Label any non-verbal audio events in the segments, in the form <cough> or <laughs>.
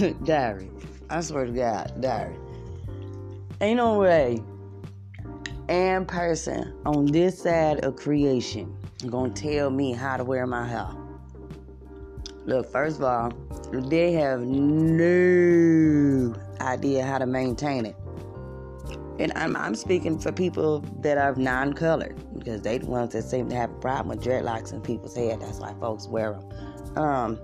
<laughs> Diary. I swear to God, diary. Ain't no way and person on this side of creation gonna tell me how to wear my hair. Look, first of all, they have no idea how to maintain it. And I'm, I'm speaking for people that are non-colored because they the ones that seem to have a problem with dreadlocks in people's head. That's why folks wear them. Um,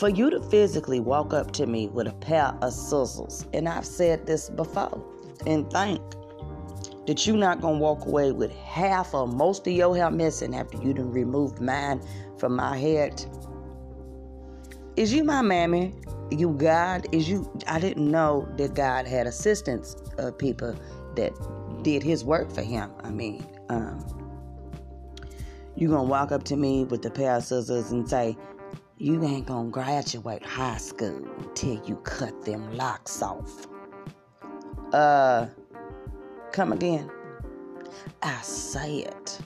for you to physically walk up to me with a pair of scissors, and I've said this before, and think that you're not gonna walk away with half or most of your hair missing after you done removed mine from my head. Is you my mammy? You God? Is you? I didn't know that God had assistants of people that did His work for Him. I mean, um, you gonna walk up to me with the pair of scissors and say, you ain't gonna graduate high school until you cut them locks off. Uh, come again. I said, it.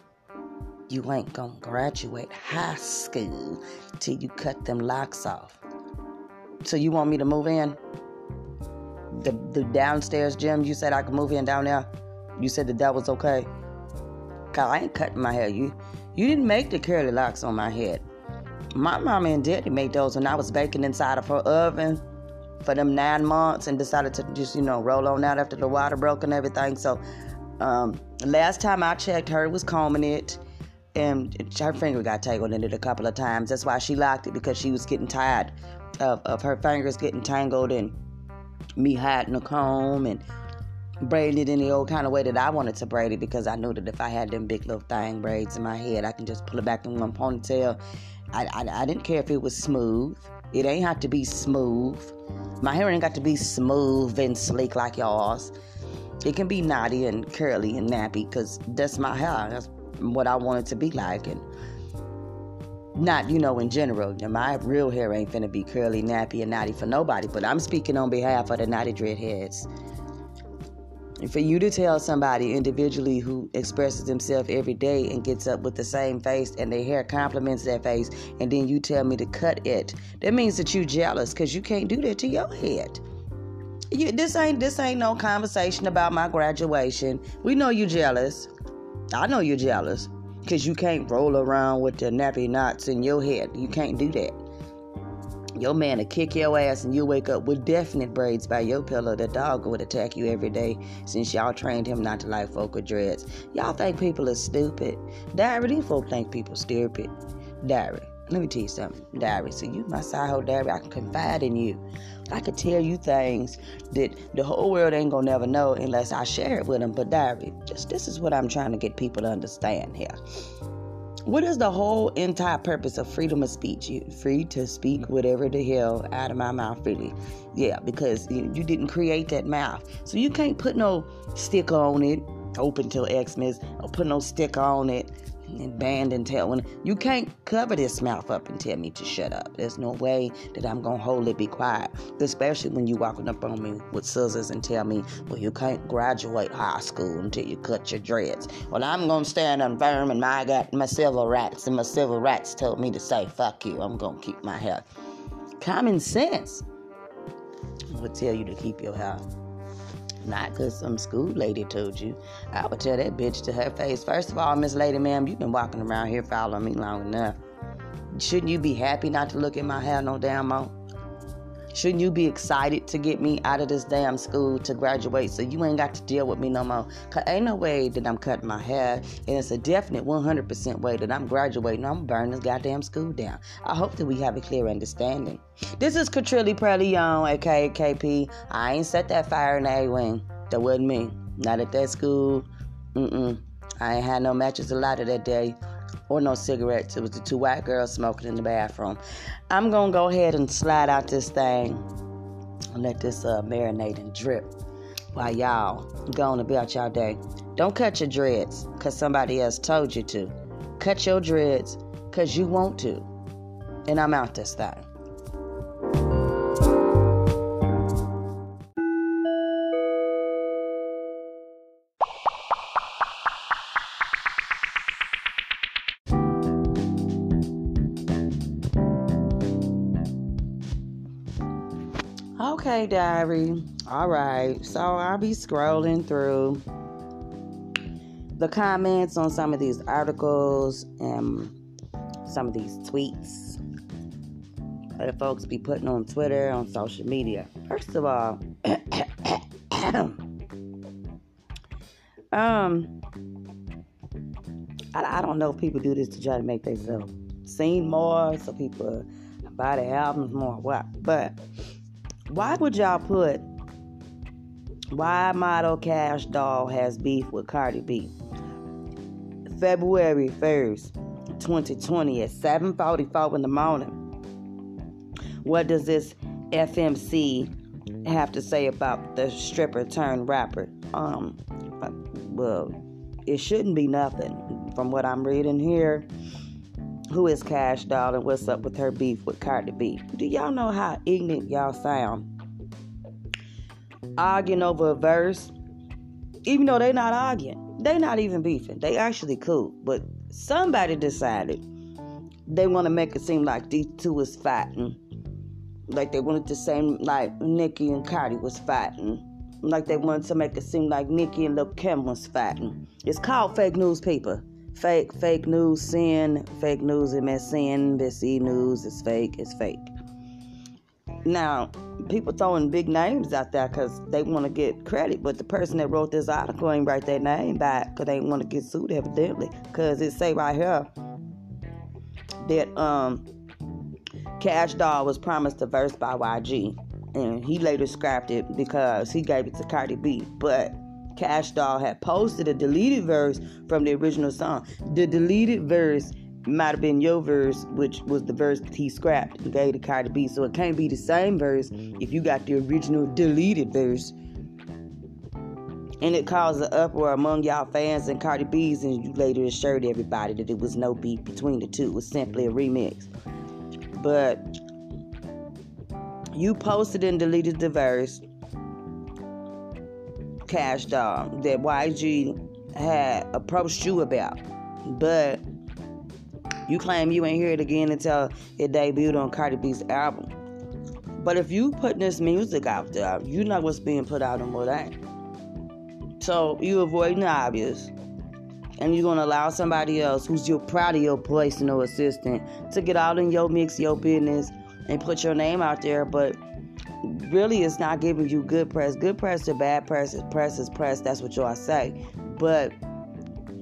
you ain't gonna graduate high school till you cut them locks off. So you want me to move in? The the downstairs gym, you said I could move in down there. You said that that was okay. Cause I ain't cutting my hair. You you didn't make the curly locks on my head. My mama and daddy made those when I was baking inside of her oven for them nine months and decided to just, you know, roll on out after the water broke and everything. So, um, last time I checked, her was combing it and her finger got tangled in it a couple of times. That's why she locked it because she was getting tired of, of her fingers getting tangled and me hiding the comb and braiding it in the old kind of way that I wanted to braid it because I knew that if I had them big little thing braids in my head, I can just pull it back in one ponytail I, I, I didn't care if it was smooth. It ain't have to be smooth. My hair ain't got to be smooth and sleek like yours. It can be knotty and curly and nappy because that's my hair. That's what I want it to be like. And not, you know, in general. My real hair ain't finna be curly, nappy, and knotty for nobody. But I'm speaking on behalf of the knotty dreadheads for you to tell somebody individually who expresses themselves every day and gets up with the same face and their hair complements that face, and then you tell me to cut it, that means that you jealous because you can't do that to your head. You, this ain't this ain't no conversation about my graduation. We know you jealous. I know you're jealous because you can't roll around with the nappy knots in your head. You can't do that. Your man will kick your ass and you wake up with definite braids by your pillow. The dog would attack you every day since y'all trained him not to like folk with dreads. Y'all think people are stupid. Diary, these folk think people stupid. Diary, let me tell you something. Diary, so you my side hoe diary, I can confide in you. I could tell you things that the whole world ain't gonna never know unless I share it with them. But diary, just this is what I'm trying to get people to understand here. What is the whole entire purpose of freedom of speech? You free to speak mm-hmm. whatever the hell out of my mouth, freely. Yeah, because you, you didn't create that mouth, so you can't put no sticker on it. Open till Xmas, or put no sticker on it and band and tell when you can't cover this mouth up and tell me to shut up. There's no way that I'm gonna hold it, be quiet. Especially when you walking up on me with scissors and tell me, well, you can't graduate high school until you cut your dreads. Well, I'm gonna stand on firm and I got my civil rights, and my civil rights told me to say fuck you. I'm gonna keep my hair. Common sense would tell you to keep your hair. Not because some school lady told you. I would tell that bitch to her face. First of all, Miss Lady Ma'am, you've been walking around here following me long enough. Shouldn't you be happy not to look at my hair no damn more? Shouldn't you be excited to get me out of this damn school to graduate so you ain't got to deal with me no more? Cause ain't no way that I'm cutting my hair, and it's a definite 100% way that I'm graduating. I'm burning this goddamn school down. I hope that we have a clear understanding. This is Katrilli Young, aka KP. I ain't set that fire in the A wing. That wasn't me. Not at that school. Mm-mm. I ain't had no matches a lot of that day or no cigarettes. It was the two white girls smoking in the bathroom. I'm gonna go ahead and slide out this thing and let this uh, marinate and drip while y'all going about y'all day. Don't cut your dreads because somebody else told you to. Cut your dreads because you want to. And I'm out this thing. Okay, diary. All right. So I'll be scrolling through the comments on some of these articles and some of these tweets that folks be putting on Twitter, on social media. First of all, <coughs> um, I, I, don't know if people do this to try to make themselves seen more, so people buy the albums more. What? But why would y'all put why model Kash Doll has beef with Cardi B? February 1st, 2020 at 7:44 in the morning. What does this FMC have to say about the stripper turned rapper? Um, well, it shouldn't be nothing from what I'm reading here. Who is Kash Doll and what's up with her beef with Cardi B? Do y'all know how ignorant y'all sound? Arguing over a verse, even though they're not arguing. they're not even beefing. They actually cool. But somebody decided they want to make it seem like these two is fighting. Like they wanted to say like Nicki and Cardi was fighting. Like they wanted to make it seem like Nicki and Lil Kim was fighting. It's called fake newspaper. Fake, fake news, sin, fake news, MSN, BC News, it's fake, it's fake. Now, people throwing big names out there because they want to get credit, but the person that wrote this article ain't write their name back because they want to get sued evidently. Because it say right here that um, Kash Doll was promised a verse by YG, and he later scrapped it because he gave it to Cardi B. But Kash Doll had posted a deleted verse from the original song. The deleted verse might have been your verse, which was the verse that he scrapped and gave to Cardi B. So it can't be the same verse if you got the original deleted verse. And it caused an uproar among y'all fans and Cardi B's, and you later assured everybody that it was no beef between the two. It was simply a remix. But you posted and deleted the verse, Kash Doll, um, that YG had approached you about. But you claim you ain't hear it again until it debuted on Cardi B's album. But if you put this music out there, you know what's being put out on what ain't. So you avoiding the obvious. And you're gonna allow somebody else who's your proud of your personal assistant to get out in your mix, your business, and put your name out there, but really it's not giving you good press. Good press to bad press. Press is press, that's what y'all say. But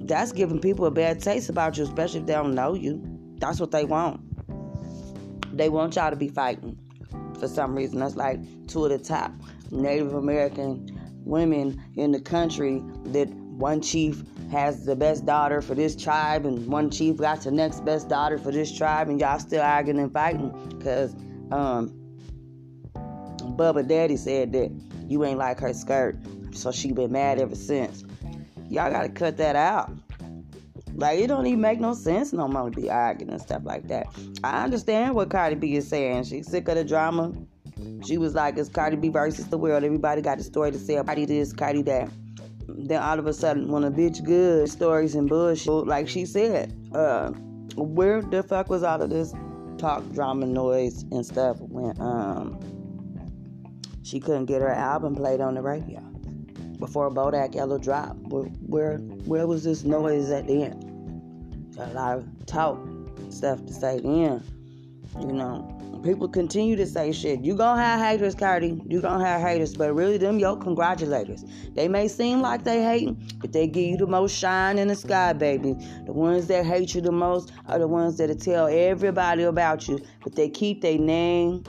that's giving people a bad taste about you, especially if they don't know you. That's what they want. They want y'all to be fighting for some reason. That's like two of the top Native American women in the country that one chief has the best daughter for this tribe and one chief got the next best daughter for this tribe and y'all still arguing and fighting because um, Bubba Daddy said that you ain't like her skirt so she been mad ever since y'all gotta cut that out. Like it don't even make no sense no more to be arguing and stuff like that. I understand what Cardi B is saying. She's sick of the drama. She was like, "It's Cardi B versus the world. Everybody got a story to say. Cardi this, Cardi that." Then all of a sudden, when a bitch good stories and bullshit, like she said, uh, where the fuck was all of this talk, drama, noise, and stuff when um she couldn't get her album played on the radio? before Bodak Yellow dropped. Where, where, where was this noise at the end? Got a lot of talk stuff to say then. You know, people continue to say shit. You gonna have haters, Cardi. You gonna have haters, but really them your congratulators. They may seem like they hating, but they give you the most shine in the sky, baby. The ones that hate you the most are the ones that tell everybody about you, but they keep their name,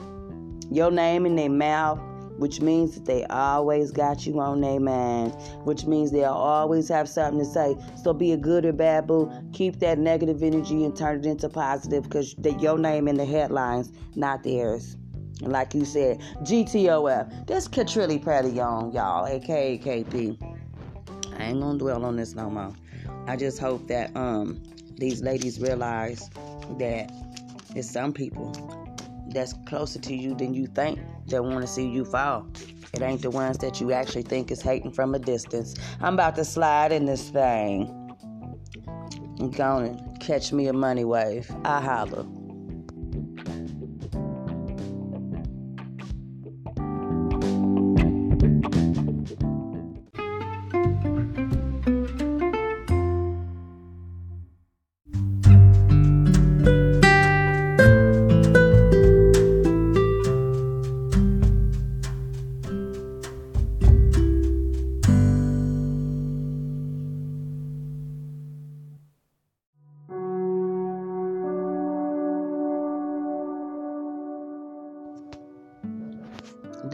your name in their mouth which means that they always got you on their mind, which means they'll always have something to say. So be a good or bad boo. Keep that negative energy and turn it into positive because your name in the headlines, not theirs. And like you said, GTOF. This Katrilli Petty Young, y'all, aka KP. I ain't gonna dwell on this no more. I just hope that um these ladies realize that it's some people that's closer to you than you think that want to see you fall. It ain't the ones that you actually think is hating from a distance. I'm about to slide in this thing. I'm to catch me a money wave. I holler.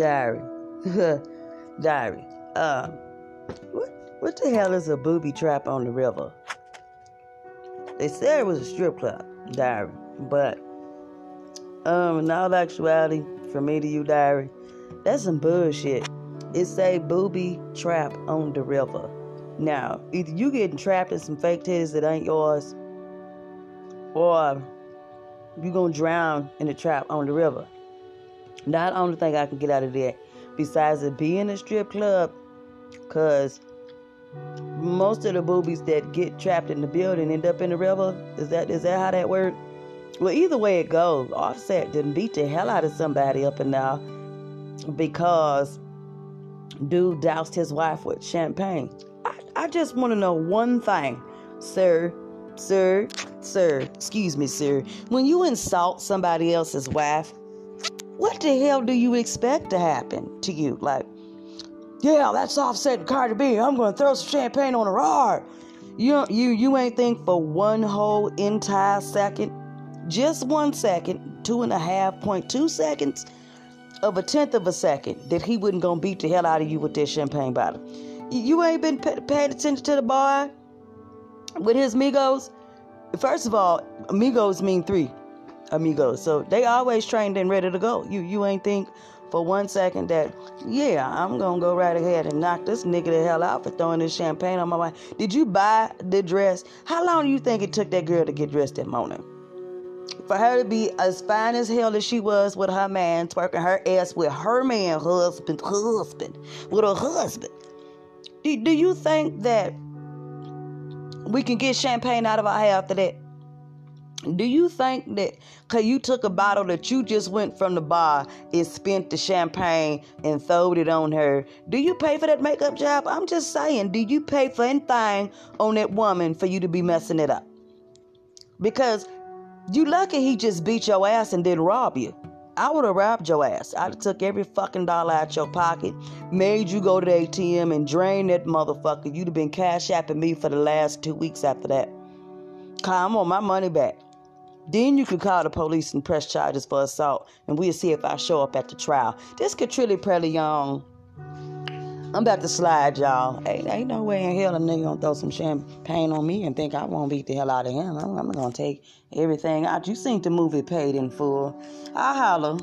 Diary. <laughs> diary. Uh, what, what the hell is a booby trap on the river? They said it was a strip club, diary. But, um, in all actuality, from me to you, diary, that's some bullshit. It's a booby trap on the river. Now, either you getting trapped in some fake titties that ain't yours, or you gonna drown in the trap on the river. Not only thing I can get out of that, besides it being a strip club, cause most of the boobies that get trapped in the building end up in the river. Is that is that how that works? Well, either way it goes, Offset didn't beat the hell out of somebody up and there because dude doused his wife with champagne. I, I just want to know one thing, sir, sir, sir, excuse me, sir. When you insult somebody else's wife, what the hell do you expect to happen to you? Like, yeah, that's Offset and Cardi B. I'm gonna throw some champagne on her hard. You you you ain't think for one whole entire second, just one second, two and a half point two seconds of a tenth of a second that he wasn't gonna beat the hell out of you with that champagne bottle. You ain't been pay, paying attention to the boy with his Migos. First of all, amigos mean three amigos. So they always trained and ready to go. You you ain't think for one second that, yeah, I'm gonna go right ahead and knock this nigga the hell out for throwing this champagne on my wife. Did you buy the dress? How long do you think it took that girl to get dressed that morning? For her to be as fine as hell as she was with her man, twerking her ass with her man husband, husband, with her husband. Do, do you think that we can get champagne out of our hair after that? Do you think that because you took a bottle that you just went from the bar and spent the champagne and throwed it on her, do you pay for that makeup job? I'm just saying, do you pay for anything on that woman for you to be messing it up? Because you lucky he just beat your ass and didn't rob you. I would have robbed your ass. I'd have took every fucking dollar out your pocket, made you go to the ATM and drain that motherfucker. You'd have been cash apping me for the last two weeks after that. Come on, my money back. Then you could call the police and press charges for assault, and we'll see if I show up at the trial. This truly pretty young. I'm about to slide, y'all. Hey, ain't no way in hell a nigga gonna throw some champagne on me and think I won't beat the hell out of him. I'm, I'm gonna take everything out. You seen the movie Paid in Full. I holler.